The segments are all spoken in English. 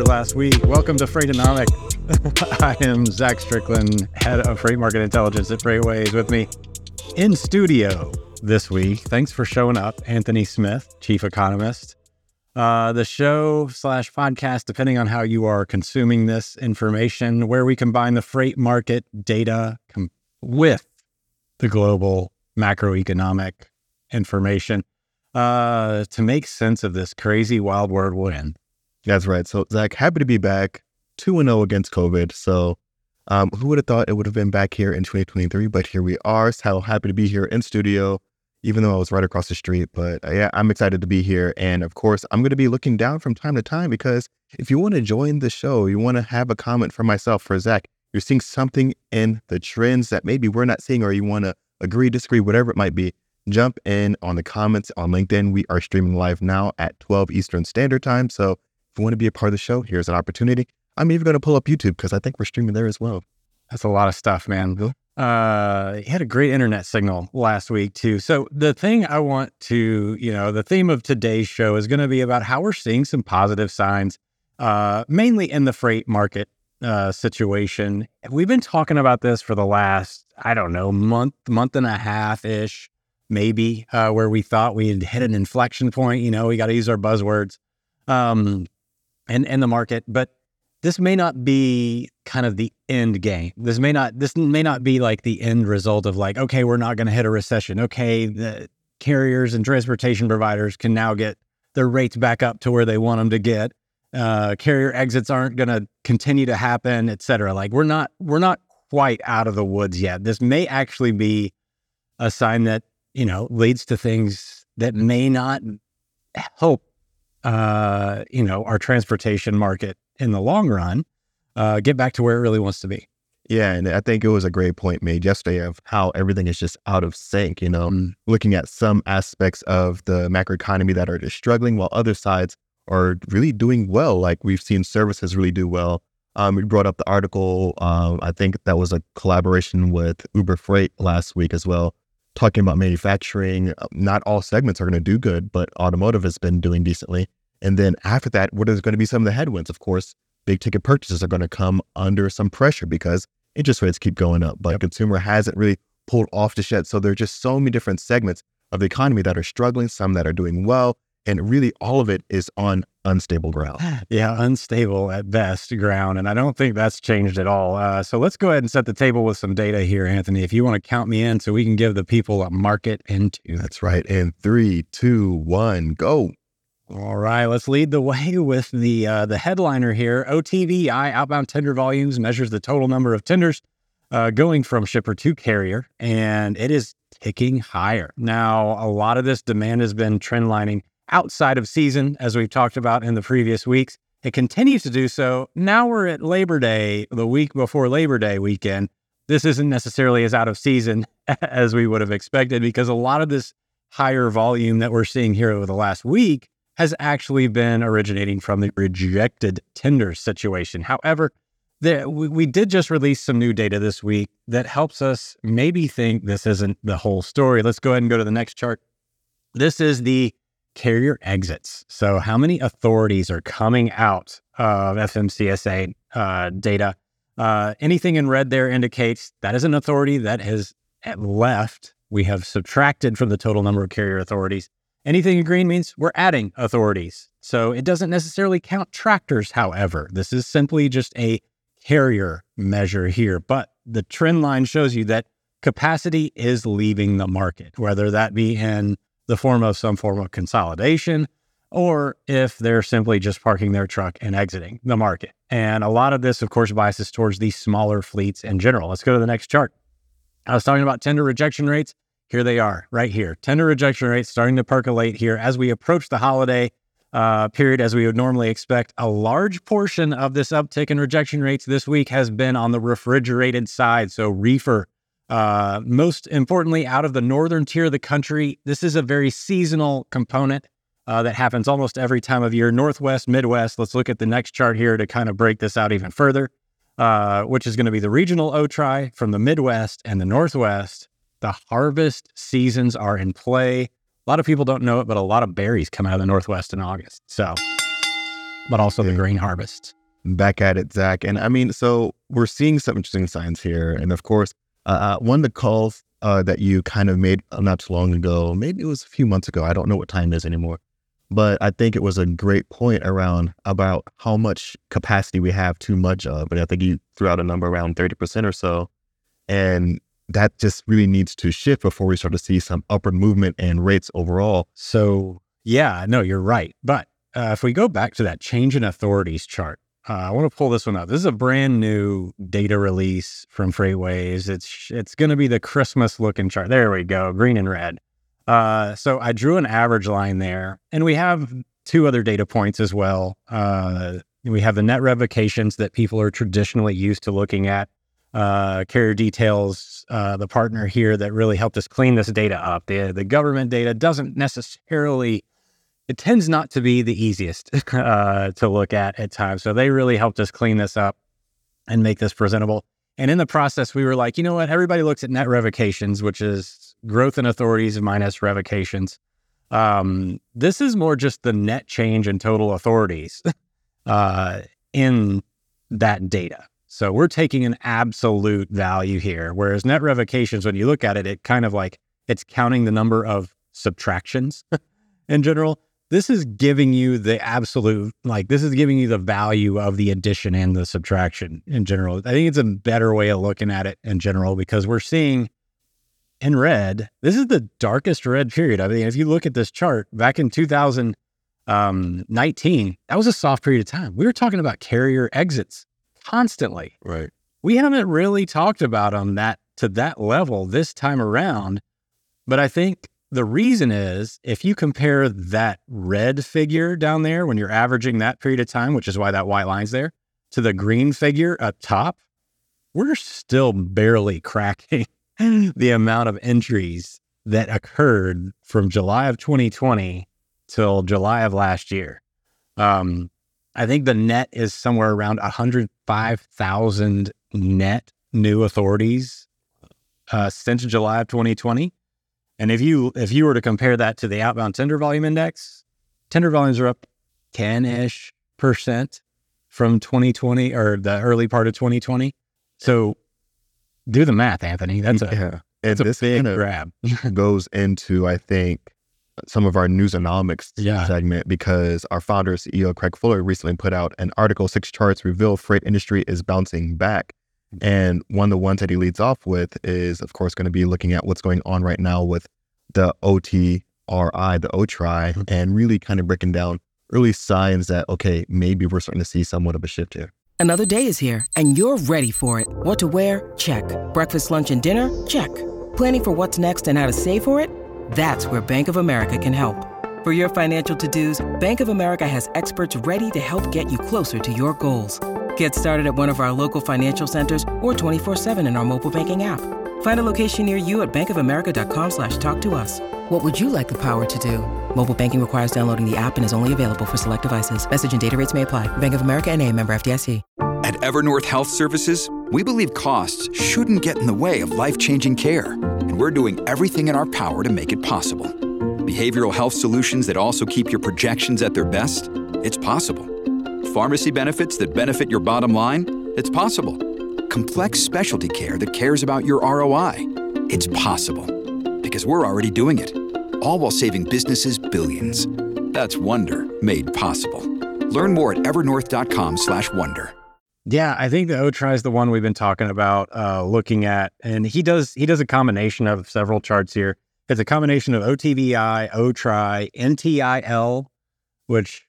Here last week. Welcome to Freightonomics. I am Zach Strickland, head of Freight Market Intelligence at FreightWaves. With me in studio this week. Thanks for showing up, Anthony Smith, chief economist. Uh, the show slash podcast, depending on how you are consuming this information, where we combine the freight market data com- with the global macroeconomic information uh, to make sense of this crazy wild world we're in. That's right. So, Zach, happy to be back 2 0 against COVID. So, um, who would have thought it would have been back here in 2023? But here we are. So happy to be here in studio, even though I was right across the street. But uh, yeah, I'm excited to be here. And of course, I'm going to be looking down from time to time because if you want to join the show, you want to have a comment for myself, for Zach, you're seeing something in the trends that maybe we're not seeing, or you want to agree, disagree, whatever it might be, jump in on the comments on LinkedIn. We are streaming live now at 12 Eastern Standard Time. So you want to be a part of the show, here's an opportunity. I'm even going to pull up YouTube because I think we're streaming there as well. That's a lot of stuff, man. Uh, he had a great internet signal last week too. So the thing I want to, you know, the theme of today's show is going to be about how we're seeing some positive signs, uh, mainly in the freight market uh, situation. We've been talking about this for the last, I don't know, month, month and a half ish, maybe, uh, where we thought we had hit an inflection point. You know, we got to use our buzzwords, um, and and the market, but this may not be kind of the end game. This may not this may not be like the end result of like, okay, we're not going to hit a recession. Okay, the carriers and transportation providers can now get their rates back up to where they want them to get. Uh, carrier exits aren't going to continue to happen, et cetera. Like we're not we're not quite out of the woods yet. This may actually be a sign that you know leads to things that may not help uh, you know our transportation market in the long run uh, get back to where it really wants to be. Yeah, and I think it was a great point made yesterday of how everything is just out of sync. You know, mm. looking at some aspects of the macroeconomy that are just struggling, while other sides are really doing well. Like we've seen services really do well. Um, we brought up the article. Um, I think that was a collaboration with Uber Freight last week as well, talking about manufacturing. Uh, not all segments are going to do good, but automotive has been doing decently. And then after that, what is going to be some of the headwinds? Of course, big ticket purchases are going to come under some pressure because interest rates keep going up, but yep. consumer hasn't really pulled off the shed. So there are just so many different segments of the economy that are struggling, some that are doing well, and really all of it is on unstable ground. Yeah, unstable at best ground. And I don't think that's changed at all. Uh, so let's go ahead and set the table with some data here, Anthony. If you want to count me in so we can give the people a market into. That's right. In three, two, one, go. All right, let's lead the way with the uh, the headliner here. OTVI outbound tender volumes measures the total number of tenders uh, going from shipper to carrier, and it is ticking higher. Now, a lot of this demand has been trendlining outside of season, as we've talked about in the previous weeks. It continues to do so. Now we're at Labor Day, the week before Labor Day weekend. This isn't necessarily as out of season as we would have expected because a lot of this higher volume that we're seeing here over the last week has actually been originating from the rejected tender situation. However, we, we did just release some new data this week that helps us maybe think this isn't the whole story. Let's go ahead and go to the next chart. This is the carrier exits. So, how many authorities are coming out of FMCSA uh, data? Uh, anything in red there indicates that is an authority that has left. We have subtracted from the total number of carrier authorities. Anything in green means we're adding authorities. So it doesn't necessarily count tractors, however. This is simply just a carrier measure here. But the trend line shows you that capacity is leaving the market, whether that be in the form of some form of consolidation or if they're simply just parking their truck and exiting the market. And a lot of this, of course, biases towards these smaller fleets in general. Let's go to the next chart. I was talking about tender rejection rates. Here they are, right here. Tender rejection rates starting to percolate here as we approach the holiday uh, period, as we would normally expect. A large portion of this uptick in rejection rates this week has been on the refrigerated side, so reefer. Uh, most importantly, out of the northern tier of the country, this is a very seasonal component uh, that happens almost every time of year. Northwest, Midwest. Let's look at the next chart here to kind of break this out even further, uh, which is going to be the regional OTRI from the Midwest and the Northwest. The harvest seasons are in play. A lot of people don't know it, but a lot of berries come out of the Northwest in August. So, but also the grain harvests. Back at it, Zach. And I mean, so we're seeing some interesting signs here. And of course, uh, uh one of the calls uh, that you kind of made not too long ago, maybe it was a few months ago. I don't know what time it is anymore. But I think it was a great point around about how much capacity we have too much of. But I think you threw out a number around 30% or so. And that just really needs to shift before we start to see some upward movement and rates overall. So, yeah, no, you're right. But uh, if we go back to that change in authorities chart, uh, I want to pull this one up. This is a brand new data release from FreightWaves. It's it's going to be the Christmas looking chart. There we go, green and red. Uh, so I drew an average line there, and we have two other data points as well. Uh, we have the net revocations that people are traditionally used to looking at. Uh, carrier details, uh, the partner here that really helped us clean this data up. The the government data doesn't necessarily. It tends not to be the easiest uh, to look at at times. So they really helped us clean this up and make this presentable. And in the process, we were like, you know what? Everybody looks at net revocations, which is growth in authorities minus revocations. Um, this is more just the net change in total authorities uh, in that data. So we're taking an absolute value here, whereas net revocations, when you look at it, it kind of like it's counting the number of subtractions in general. This is giving you the absolute, like, this is giving you the value of the addition and the subtraction in general. I think it's a better way of looking at it in general because we're seeing in red. This is the darkest red period. I mean, if you look at this chart back in 2019, um, that was a soft period of time. We were talking about carrier exits constantly. Right. We haven't really talked about them that to that level this time around. But I think the reason is if you compare that red figure down there when you're averaging that period of time, which is why that white line's there, to the green figure up top, we're still barely cracking the amount of entries that occurred from July of 2020 till July of last year. Um, I think the net is somewhere around 105,000 net new authorities uh, since July of 2020. And if you if you were to compare that to the outbound tender volume index, tender volumes are up 10 ish percent from 2020 or the early part of 2020. So do the math, Anthony. That's a yeah. That's and a big grab. goes into, I think, some of our newsonomics yeah. segment because our founder CEO Craig Fuller recently put out an article. Six charts reveal freight industry is bouncing back. And one of the ones that he leads off with is, of course, going to be looking at what's going on right now with the OTRI, the OTRI, mm-hmm. and really kind of breaking down early signs that okay, maybe we're starting to see somewhat of a shift here. Another day is here, and you're ready for it. What to wear? Check. Breakfast, lunch, and dinner? Check. Planning for what's next and how to save for it? That's where Bank of America can help. For your financial to-dos, Bank of America has experts ready to help get you closer to your goals. Get started at one of our local financial centers or 24-7 in our mobile banking app. Find a location near you at bankofamerica.com slash talk to us. What would you like the power to do? Mobile banking requires downloading the app and is only available for select devices. Message and data rates may apply. Bank of America and a member FDIC. At Evernorth Health Services, we believe costs shouldn't get in the way of life-changing care. And we're doing everything in our power to make it possible. Behavioral health solutions that also keep your projections at their best? It's possible. Pharmacy benefits that benefit your bottom line? It's possible. Complex specialty care that cares about your ROI? It's possible. Because we're already doing it all while saving businesses billions. That's Wonder made possible. Learn more at evernorth.com/wonder. Yeah, I think the OTRI is the one we've been talking about, uh, looking at, and he does he does a combination of several charts here. It's a combination of OTVI, OTRI, NTIL, which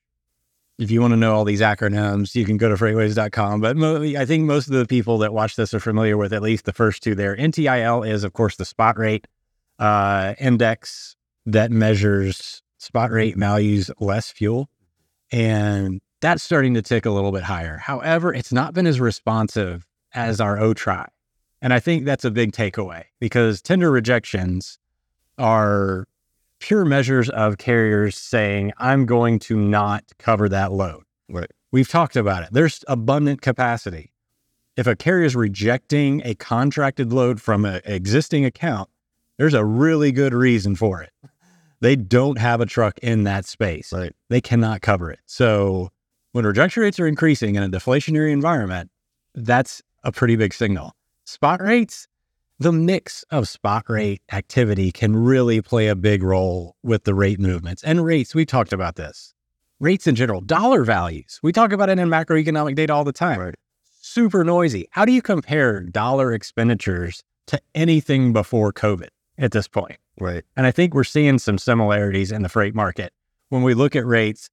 if you want to know all these acronyms, you can go to freightwaves.com. But mo- I think most of the people that watch this are familiar with at least the first two there. NTIL is, of course, the spot rate uh, index that measures spot rate values less fuel. And that's starting to tick a little bit higher. However, it's not been as responsive as our OTRI. And I think that's a big takeaway because tender rejections are pure measures of carriers saying, I'm going to not cover that load. Right. We've talked about it. There's abundant capacity. If a carrier is rejecting a contracted load from an existing account, there's a really good reason for it. They don't have a truck in that space. Right. They cannot cover it. So when rejection rates are increasing in a deflationary environment, that's a pretty big signal. Spot rates, the mix of spot rate activity can really play a big role with the rate movements. And rates, we talked about this. Rates in general, dollar values. We talk about it in macroeconomic data all the time. Right. Super noisy. How do you compare dollar expenditures to anything before COVID at this point? Right. And I think we're seeing some similarities in the freight market. When we look at rates,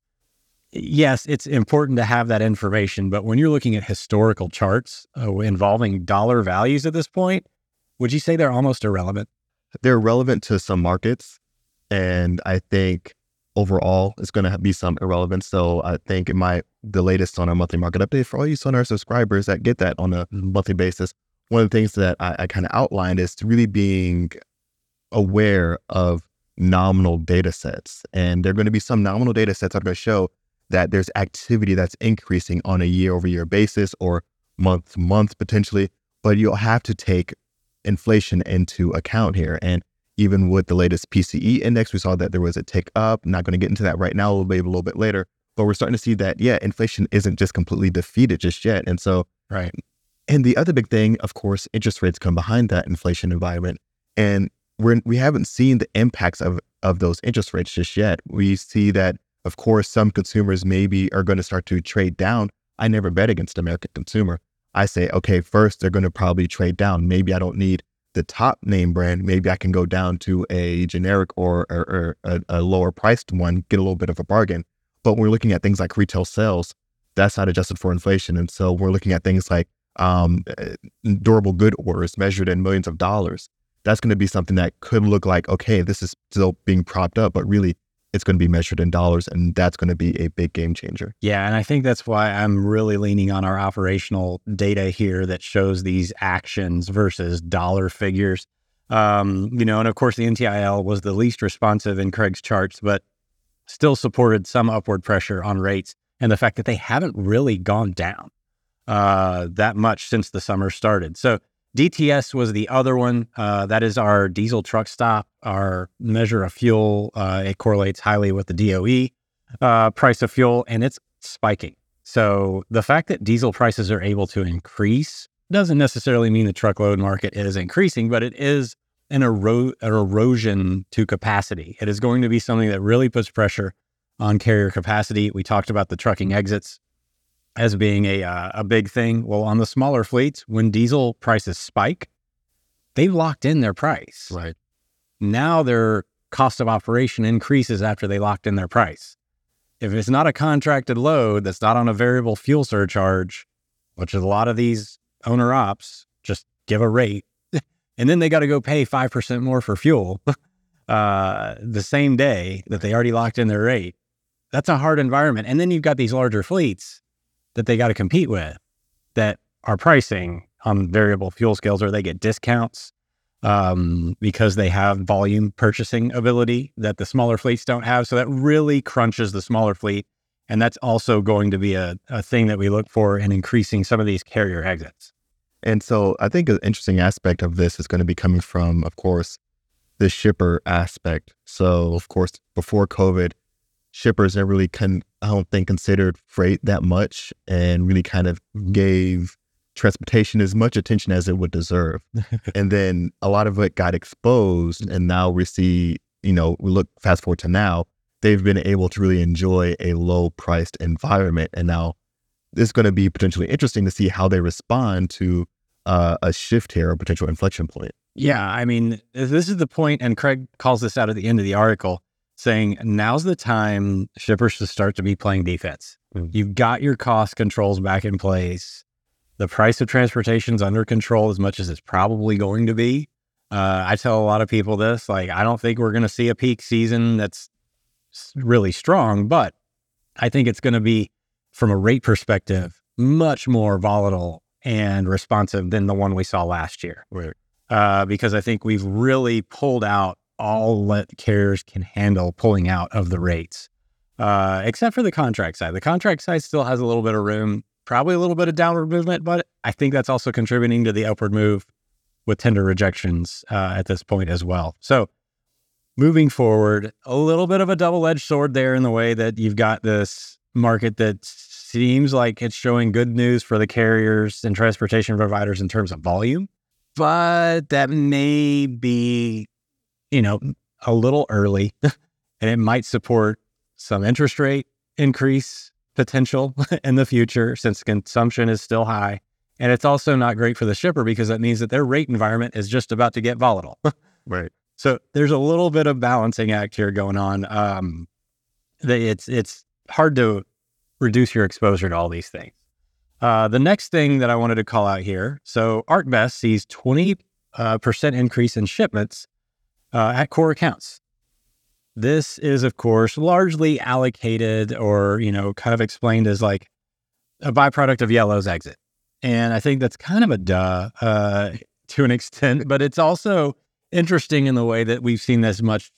yes, it's important to have that information. But when you're looking at historical charts uh, involving dollar values at this point, would you say they're almost irrelevant? They're relevant to some markets. And I think overall it's going to be some irrelevance. So I think it might, the latest on our monthly market update for all you Sonar subscribers that get that on a mm-hmm. monthly basis, one of the things that I, I kind of outlined is really being aware of nominal data sets. And there are going to be some nominal data sets that are going to show that there's activity that's increasing on a year over year basis or month to month potentially. But you'll have to take inflation into account here. And even with the latest PCE index, we saw that there was a tick up. not going to get into that right now, maybe a little bit later. But we're starting to see that, yeah, inflation isn't just completely defeated just yet. And so, Right. and the other big thing, of course, interest rates come behind that inflation environment. And we're, we haven't seen the impacts of, of those interest rates just yet. We see that, of course, some consumers maybe are going to start to trade down. I never bet against American consumer. I say, okay, first they're going to probably trade down. Maybe I don't need the top name brand. Maybe I can go down to a generic or, or, or a, a lower priced one, get a little bit of a bargain. But when we're looking at things like retail sales, that's not adjusted for inflation. And so we're looking at things like um, eh, durable good orders measured in millions of dollars. That's going to be something that could look like, okay, this is still being propped up, but really it's going to be measured in dollars. And that's going to be a big game changer. Yeah. And I think that's why I'm really leaning on our operational data here that shows these actions versus dollar figures. Um, you know, and of course, the NTIL was the least responsive in Craig's charts, but still supported some upward pressure on rates and the fact that they haven't really gone down uh, that much since the summer started. So DTS was the other one. Uh, that is our diesel truck stop, our measure of fuel. Uh, it correlates highly with the DOE uh, price of fuel, and it's spiking. So the fact that diesel prices are able to increase doesn't necessarily mean the truckload market is increasing, but it is an, ero- an erosion to capacity. It is going to be something that really puts pressure on carrier capacity. We talked about the trucking exits as being a uh, a big thing. Well, on the smaller fleets, when diesel prices spike, they've locked in their price. Right. Now their cost of operation increases after they locked in their price. If it's not a contracted load that's not on a variable fuel surcharge, which is a lot of these owner ops just give a rate and then they got to go pay 5% more for fuel uh, the same day that they already locked in their rate. That's a hard environment. And then you've got these larger fleets that they got to compete with that are pricing on variable fuel scales or they get discounts um, because they have volume purchasing ability that the smaller fleets don't have. So that really crunches the smaller fleet. And that's also going to be a, a thing that we look for in increasing some of these carrier exits. And so I think an interesting aspect of this is going to be coming from, of course, the shipper aspect. So, of course, before COVID, shippers never really, con- I don't think, considered freight that much and really kind of gave transportation as much attention as it would deserve. and then a lot of it got exposed. And now we see, you know, we look fast forward to now, they've been able to really enjoy a low priced environment. And now it's going to be potentially interesting to see how they respond to uh, a shift here, a potential inflection point. Yeah, I mean, this is the point, and Craig calls this out at the end of the article. Saying now's the time shippers should start to be playing defense. Mm. You've got your cost controls back in place. The price of transportation is under control as much as it's probably going to be. Uh, I tell a lot of people this like, I don't think we're going to see a peak season that's really strong, but I think it's going to be, from a rate perspective, much more volatile and responsive than the one we saw last year Right. uh, because I think we've really pulled out all that carriers can handle pulling out of the rates, uh, except for the contract side. The contract side still has a little bit of room, probably a little bit of downward movement, but I think that's also contributing to the upward move with tender rejections uh, at this point as well. So moving forward, a little bit of a double edged sword there in the way that you've got this market that seems like it's showing good news for the carriers and transportation providers in terms of volume but that may be, you know, a little early and it might support some interest rate increase potential in the future since consumption is still high. And it's also not great for the shipper because that means that their rate environment is just about to get volatile. Right. So there's a little bit of balancing act here going on. Um, it's it's hard to reduce your exposure to all these things. Uh, the next thing that I wanted to call out here, so ArcBest sees 20 uh, percent increase in shipments uh, at core accounts. This is, of course, largely allocated or you know kind of explained as like a byproduct of Yellow's exit, and I think that's kind of a duh uh, to an extent, but it's also interesting in the way that we've seen this much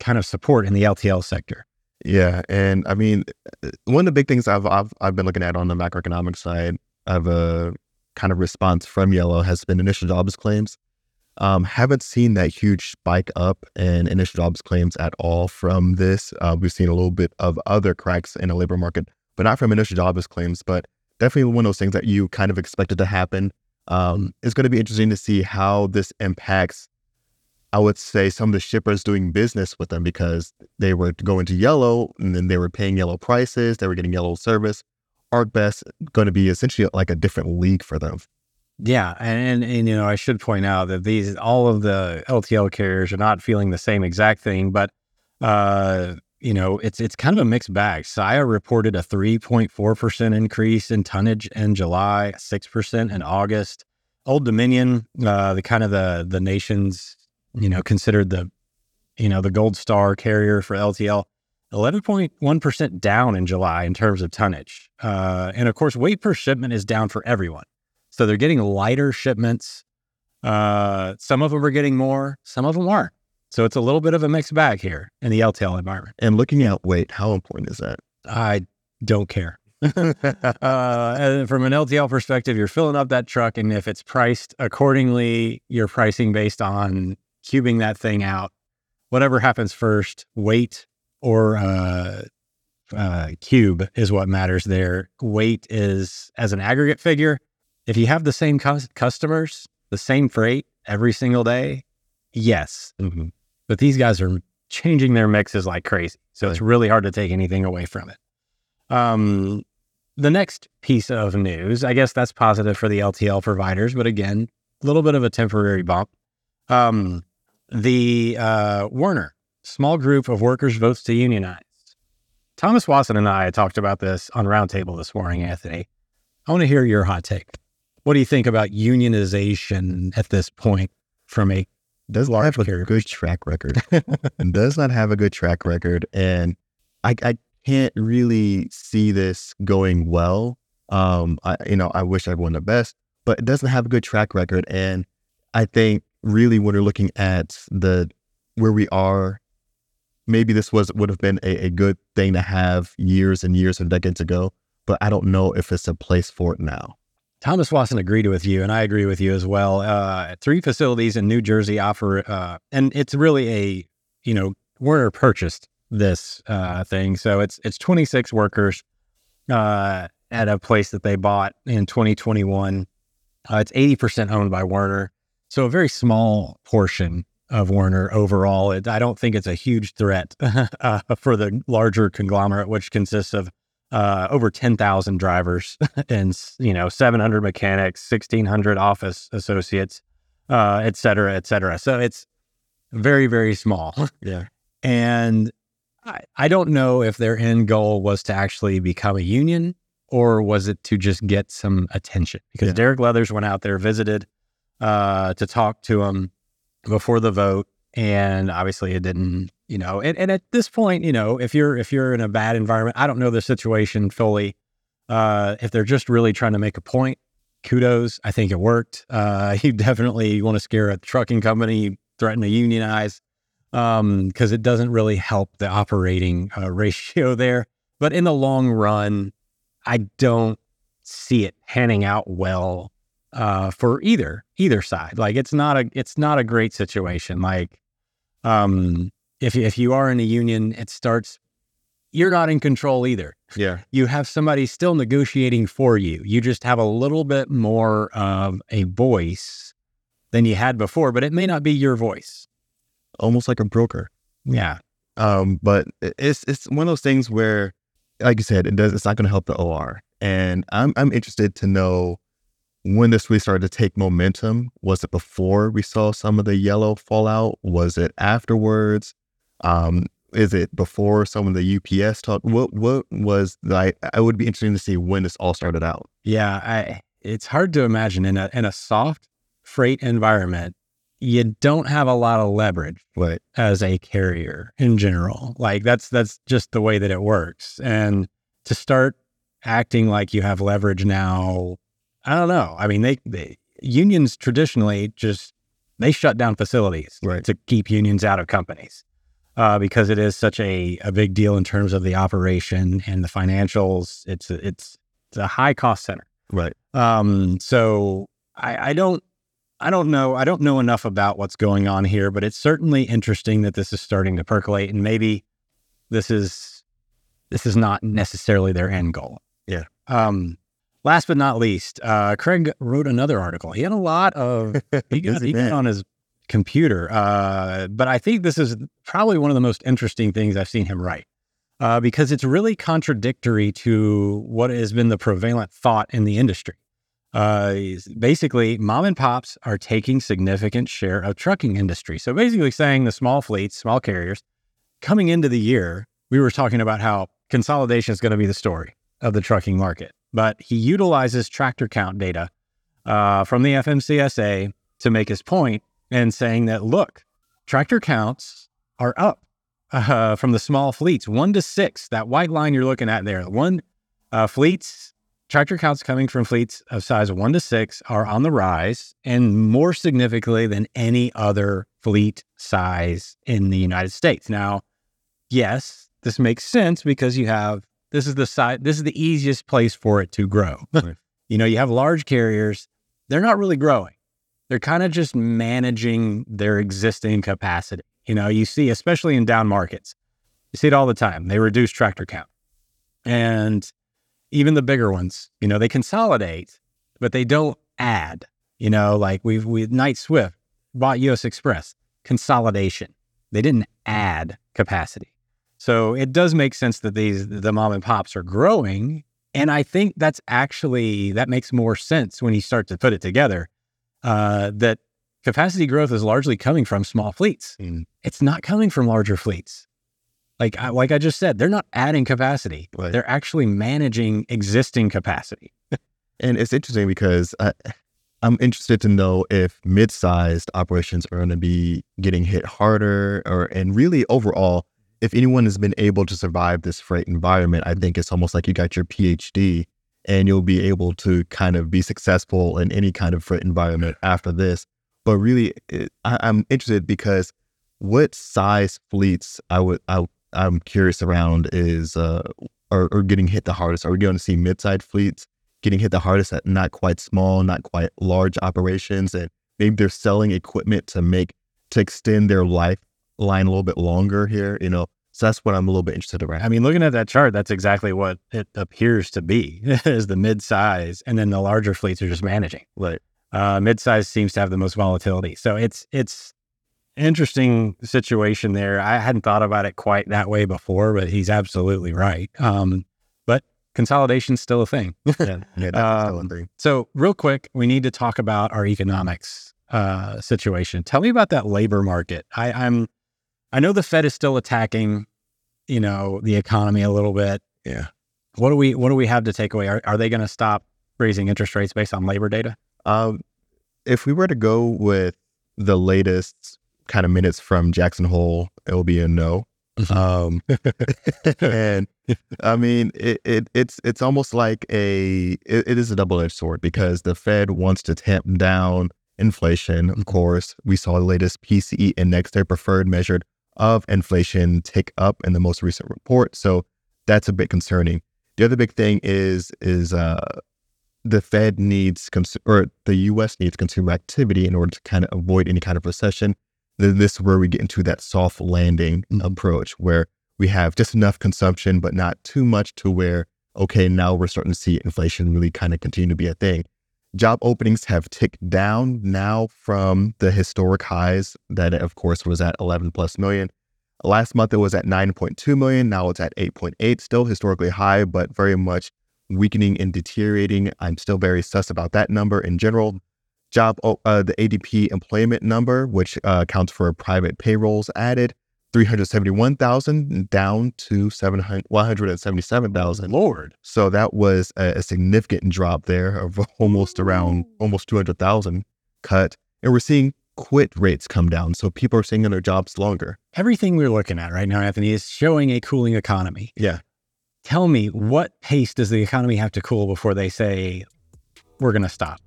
kind of support in the LTL sector. Yeah, and I mean, uh, one of the big things I've I've, I've been looking at on the macroeconomic side of a kind of response from Yellow has been initial jobs claims. Um, haven't seen that huge spike up in initial jobs claims at all from this. Uh, we've seen a little bit of other cracks in the labor market, but not from initial jobs claims. But definitely one of those things that you kind of expected to happen. Um, it's going to be interesting to see how this impacts I would say some of the shippers doing business with them because they were going to yellow and then they were paying yellow prices, they were getting yellow service. ArcBest going to be essentially like a different league for them. Yeah, and, and and you know I should point out that these all of the LTL carriers are not feeling the same exact thing, but uh, you know it's it's kind of a mixed bag. Saia reported a 3.4 percent increase in tonnage in July, six percent in August. Old Dominion, uh, the kind of the the nation's you know considered the you know the gold star carrier for LTL. 11.1% down in July in terms of tonnage. Uh, and of course, weight per shipment is down for everyone. So they're getting lighter shipments. Uh, some of them are getting more, some of them aren't. So it's a little bit of a mixed bag here in the LTL environment. And looking at weight, how important is that? I don't care. uh, and from an LTL perspective, you're filling up that truck, and if it's priced accordingly, you're pricing based on cubing that thing out. Whatever happens first, weight or uh, uh, cube is what matters there. Weight is as an aggregate figure. If you have the same cus- customers, the same freight every single day, yes. Mhm. But these guys are changing their mixes like crazy. So it's really hard to take anything away from it. Um, the next piece of news, I guess that's positive for the LTL providers, but again, a little bit of a temporary bump. Um, the uh, Werner small group of workers votes to unionize. Thomas Watson and I talked about this on Roundtable this morning, Anthony. I want to hear your hot take. What do you think about unionization at this point from a Does not Large have a carrier. good track record. and does not have a good track record. And I, I can't really see this going well. Um, I, you know, I wish everyone the best, but it doesn't have a good track record. And I think really when we're looking at the where we are, maybe this was would have been a, a good thing to have years and years and decades ago. But I don't know if it's a place for it now. Thomas Watson agreed with you, and I agree with you as well. Uh, three facilities in New Jersey offer, uh, and it's really a, you know, Werner purchased this uh, thing, so it's it's 26 workers uh, at a place that they bought in 2021. Uh, it's 80% owned by Werner, so a very small portion of Werner overall. It, I don't think it's a huge threat uh, for the larger conglomerate, which consists of uh, over 10,000 drivers and, you know, 700 mechanics, 1,600 office associates, uh, et cetera, et cetera. So it's very, very small. Yeah. And I, I don't know if their end goal was to actually become a union or was it to just get some attention? Because Yeah. Derek Leathers went out there, visited uh, to talk to him before the vote, and obviously it didn't. You know, and, and at this point, you know, if you're if you're in a bad environment, I don't know the situation fully. Uh, if they're just really trying to make a point, kudos. I think it worked. Uh, you definitely want to scare a trucking company, threaten to unionize, because it doesn't really help the operating uh, ratio there. But in the long run, I don't see it panning out well uh, for either either side. Like it's not a it's not a great situation. Like um, if if you are in a union, it starts. You're not in control either Yeah. you have somebody still negotiating for you. You just have a little bit more of a voice than you had before, but it may not be your voice. Almost like a broker. Yeah. Um, but it's it's one of those things where, like you said, it does. It's not going to help the OR, and I'm I'm interested to know when this really started to take momentum. Was it before we saw some of the yellow fallout? Was it afterwards? Um, is it before some of the UPS talk? What what was like? I would be interested to see when this all started out. Yeah. I, it's hard to imagine in a, in a soft freight environment, you don't have a lot of leverage Right. as a carrier in general. Like that's that's just the way that it works. And to start acting like you have leverage now, I don't know. I mean, they, they unions traditionally just they shut down facilities Right. to keep unions out of companies. Uh, because it is such a, a big deal in terms of the operation and the financials. It's a, it's it's a high cost center. Right. Um, so I, I don't, I don't know, I don't know enough about what's going on here, but it's certainly interesting that this is starting to percolate, and maybe this is this is not necessarily their end goal. Yeah. Um, last but not least, uh, Craig wrote another article. He had a lot of he got, he got on his computer, uh, but I think this is probably one of the most interesting things I've seen him write uh, because it's really contradictory to what has been the prevalent thought in the industry. Uh, basically, mom and pops are taking significant share of trucking industry. So basically, saying the small fleets, small carriers, coming into the year, we were talking about how consolidation is going to be the story of the trucking market. But he utilizes tractor count data uh, from the FMCSA to make his point and saying that look, tractor counts are up uh, from the small fleets, one to six. That white line you're looking at there, one uh, fleets, tractor counts coming from fleets of size one to six are on the rise, and more significantly than any other fleet size in the United States. Now, yes, this makes sense because you have this is the side, this is the easiest place for it to grow. Right. you know, you have large carriers, they're not really growing. They're kind of just managing their existing capacity. You know, you see, especially in down markets, you see it all the time. They reduce tractor count. And even the bigger ones, you know, they consolidate, but they don't add. You know, like we've we Knight Swift bought U.S. Xpress, consolidation. They didn't add capacity. So it does make sense that these the mom and pops are growing. And I think that's actually that makes more sense when you start to put it together. Uh, that capacity growth is largely coming from small fleets. Mm. It's not coming from larger fleets. Like I, like I just said, they're not adding capacity. Right. They're actually managing existing capacity. And it's interesting because I, I'm interested to know if mid-sized operations are going to be getting hit harder, or and really overall, if anyone has been able to survive this freight environment. I think it's almost like you got your PhD, and you'll be able to kind of be successful in any kind of freight environment after this. But really, it, I, I'm interested because what size fleets I would I, I'm curious around is uh, are, are getting hit the hardest. Are we going to see mid-sized fleets? getting hit the hardest at not quite small, not quite large operations, and maybe they're selling equipment to make to extend their lifeline a little bit longer here. You know, so that's what I'm a little bit interested around. I mean, looking at that chart, that's exactly what it appears to be is the mid size, and then the larger fleets are just managing. right, Uh, mid size seems to have the most volatility. So it's it's interesting situation there. I hadn't thought about it quite that way before, but he's absolutely right. Um, but consolidation's still a thing. yeah, yeah, that's still a Um, thing. So, real quick, we need to talk about our economics uh, situation. Tell me about that labor market. I, I'm, I know the Fed is still attacking you know, the economy a little bit. Yeah. What do we what do we have to take away? Are, are they going to stop raising interest rates based on labor data? Um, if we were to go with the latest kind of minutes from Jackson Hole, it will be a no. Um, and I mean, it, it it's it's almost like a it, it is a double edged sword because the Fed wants to tamp down inflation. Of course, we saw the latest PCE index, their preferred measure of inflation, tick up in the most recent report. So that's a bit concerning. The other big thing is is uh, the Fed needs cons- or the U.S. needs consumer activity in order to kind of avoid any kind of recession. Then this is where we get into that soft landing Mhm. approach, where we have just enough consumption, but not too much to where okay, now we're starting to see inflation really kind of continue to be a thing. Job openings have ticked down now from the historic highs that, of course, was at 11 plus million. Last month it was at 9.2 million. Now it's at 8.8, still historically high, but very much weakening and deteriorating. I'm still very sus about that number in general. Job, uh, the ADP employment number, which uh, accounts for private payrolls added, 371,000 down to 700 177,000. Lord, So that was a, a significant drop there of almost around almost 200,000 cut. And we're seeing quit rates come down. So people are staying in their jobs longer. everything we're looking at right now, Anthony, is showing a cooling economy. Yeah. Tell me, what pace does the economy have to cool before they say we're going to stop?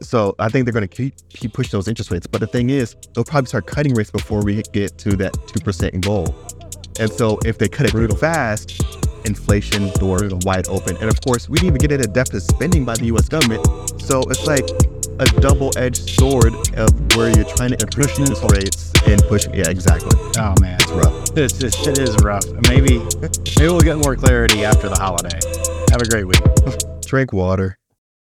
So I think they're going to keep, keep pushing those interest rates. But the thing is, they'll probably start cutting rates before we get to that 2% goal. And so if they cut it real fast, inflation doors are wide open. And of course, we didn't even get into deficit spending by the US government. So it's like a double-edged sword of where you're trying to push interest rates and push. Yeah, exactly. Oh man, It's rough. it's, it's, it is rough. Maybe maybe we'll get more clarity after the holiday. Have a great week. Drink water.